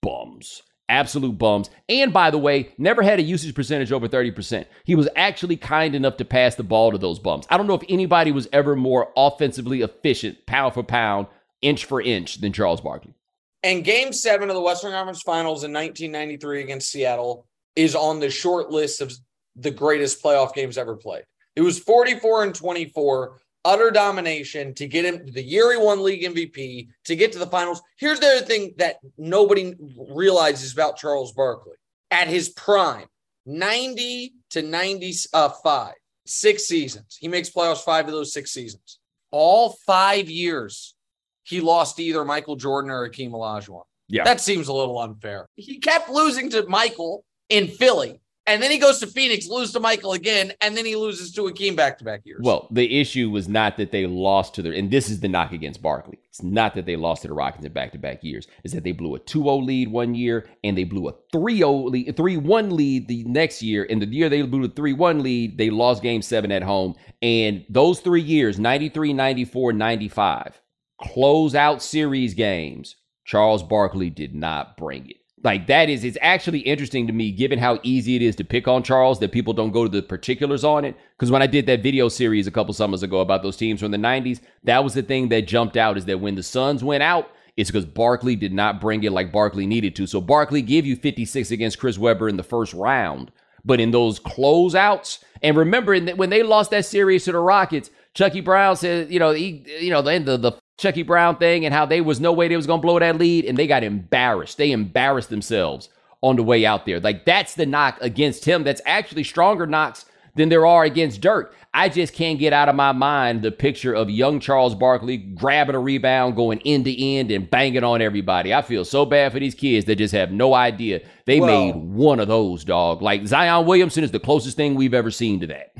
bums absolute bums. And by the way, never had a usage percentage over 30%. He was actually kind enough to pass the ball to those bums. I don't know if anybody was ever more offensively efficient, pound for pound, inch for inch, than Charles Barkley. And game seven of the Western Conference Finals in 1993 against Seattle is on the short list of the greatest playoff games ever played. It was 44 and 24 utter domination to get him the year he won league MVP to get to the finals. Here's the other thing that nobody realizes about Charles Barkley at his prime 90 to 95, six seasons. He makes playoffs five of those six seasons. All five years, he lost to either Michael Jordan or Hakeem Olajuwon. Yeah. That seems a little unfair. He kept losing to Michael in Philly And then he goes to Phoenix, lose to Michael again, and then he loses to Akeem back to back years. Well, the issue was not that they lost to their, and this is the knock against Barkley. It's not that they lost to the Rockets in back to back years. It's that they blew a 2 0 lead one year and they blew a 3 0 lead, 3 1 lead the next year. In the year they blew the 3 1 lead, they lost game seven at home. And those three years, 93, 94, 95, close out series games, Charles Barkley did not bring it like that is it's actually interesting to me given how easy it is to pick on Charles that people don't go to the particulars on it. Because when I did that video series a couple summers ago about those teams from the 90s that was the thing that jumped out is that when the Suns went out it's because Barkley did not bring it like Barkley needed to. So Barkley gave you 56 against Chris Webber in the first round but in those closeouts and remember when they lost that series to the Rockets Chucky Brown said, you know, he, you know, the, the the Chucky Brown thing and how they was no way they was gonna blow that lead, and they got embarrassed. They embarrassed themselves on the way out there. Like that's the knock against him. That's actually stronger knocks than there are against Dirk. I just can't get out of my mind the picture of young Charles Barkley grabbing a rebound, going end to end, and banging on everybody. I feel so bad for these kids that just have no idea they well, made one of those, dog. Like Zion Williamson is the closest thing we've ever seen to that.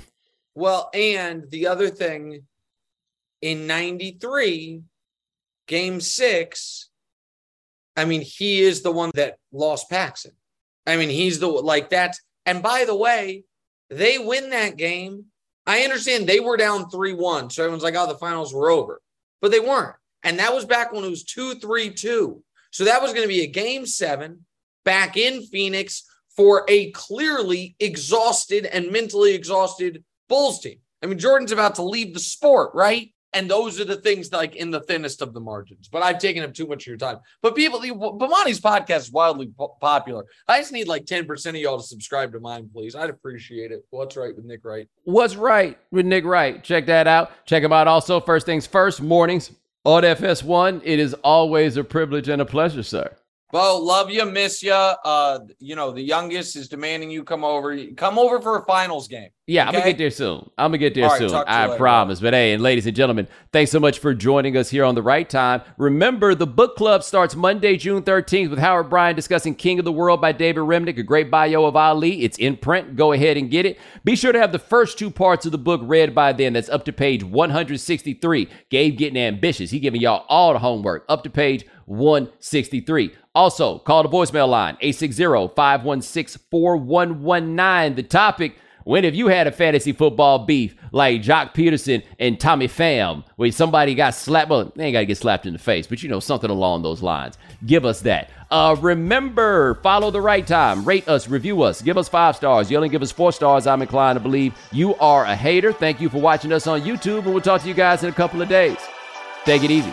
Well, and the other thing in 93, game six, I mean, he is the one that lost Paxson. I mean, he's the like that. And by the way, they win that game. I understand they were down 3 1. So everyone's like, oh, the finals were over. But they weren't. And that was back when it was 2 3 2. So that was going to be a game seven back in Phoenix for a clearly exhausted and mentally exhausted Bulls team. I mean, Jordan's about to leave the sport, right? And those are the things like in the thinnest of the margins. But I've taken up too much of your time. But people, Bomani's podcast is wildly po- popular. I just need like 10% of y'all to subscribe to mine, please. I'd appreciate it. What's Wright with Nick Wright? What's Wright with Nick Wright? Check that out. Check him out also. First things first, mornings on FS1. It is always a privilege and a pleasure, sir. Bo, love you, miss you. Uh, you know, the youngest is demanding you come over. Come over for a finals game. Yeah, okay? I'm gonna get there soon. I'm gonna get there right, soon. I later, promise. Bro. But hey, and ladies and gentlemen, thanks so much for joining us here on the right time. Remember, the book club starts Monday, June 13th, with Howard Bryant discussing King of the World by David Remnick, a great bio of Ali. It's in print. Go ahead and get it. Be sure to have the first two parts of the book read by then. That's up to page 163. Gabe getting ambitious. He giving y'all all the homework. Up to page 163. Also, call the voicemail line 860 516 4119. The topic when have you had a fantasy football beef like Joc Pederson and Tommy Pham, where somebody got slapped? Well, they ain't got to get slapped in the face, but you know, something along those lines. Give us that. Uh, remember, follow the right time. Rate us, review us, give us five stars. You only give us four stars. I'm inclined to believe you are a hater. Thank you for watching us on YouTube, and we'll talk to you guys in a couple of days. Take it easy.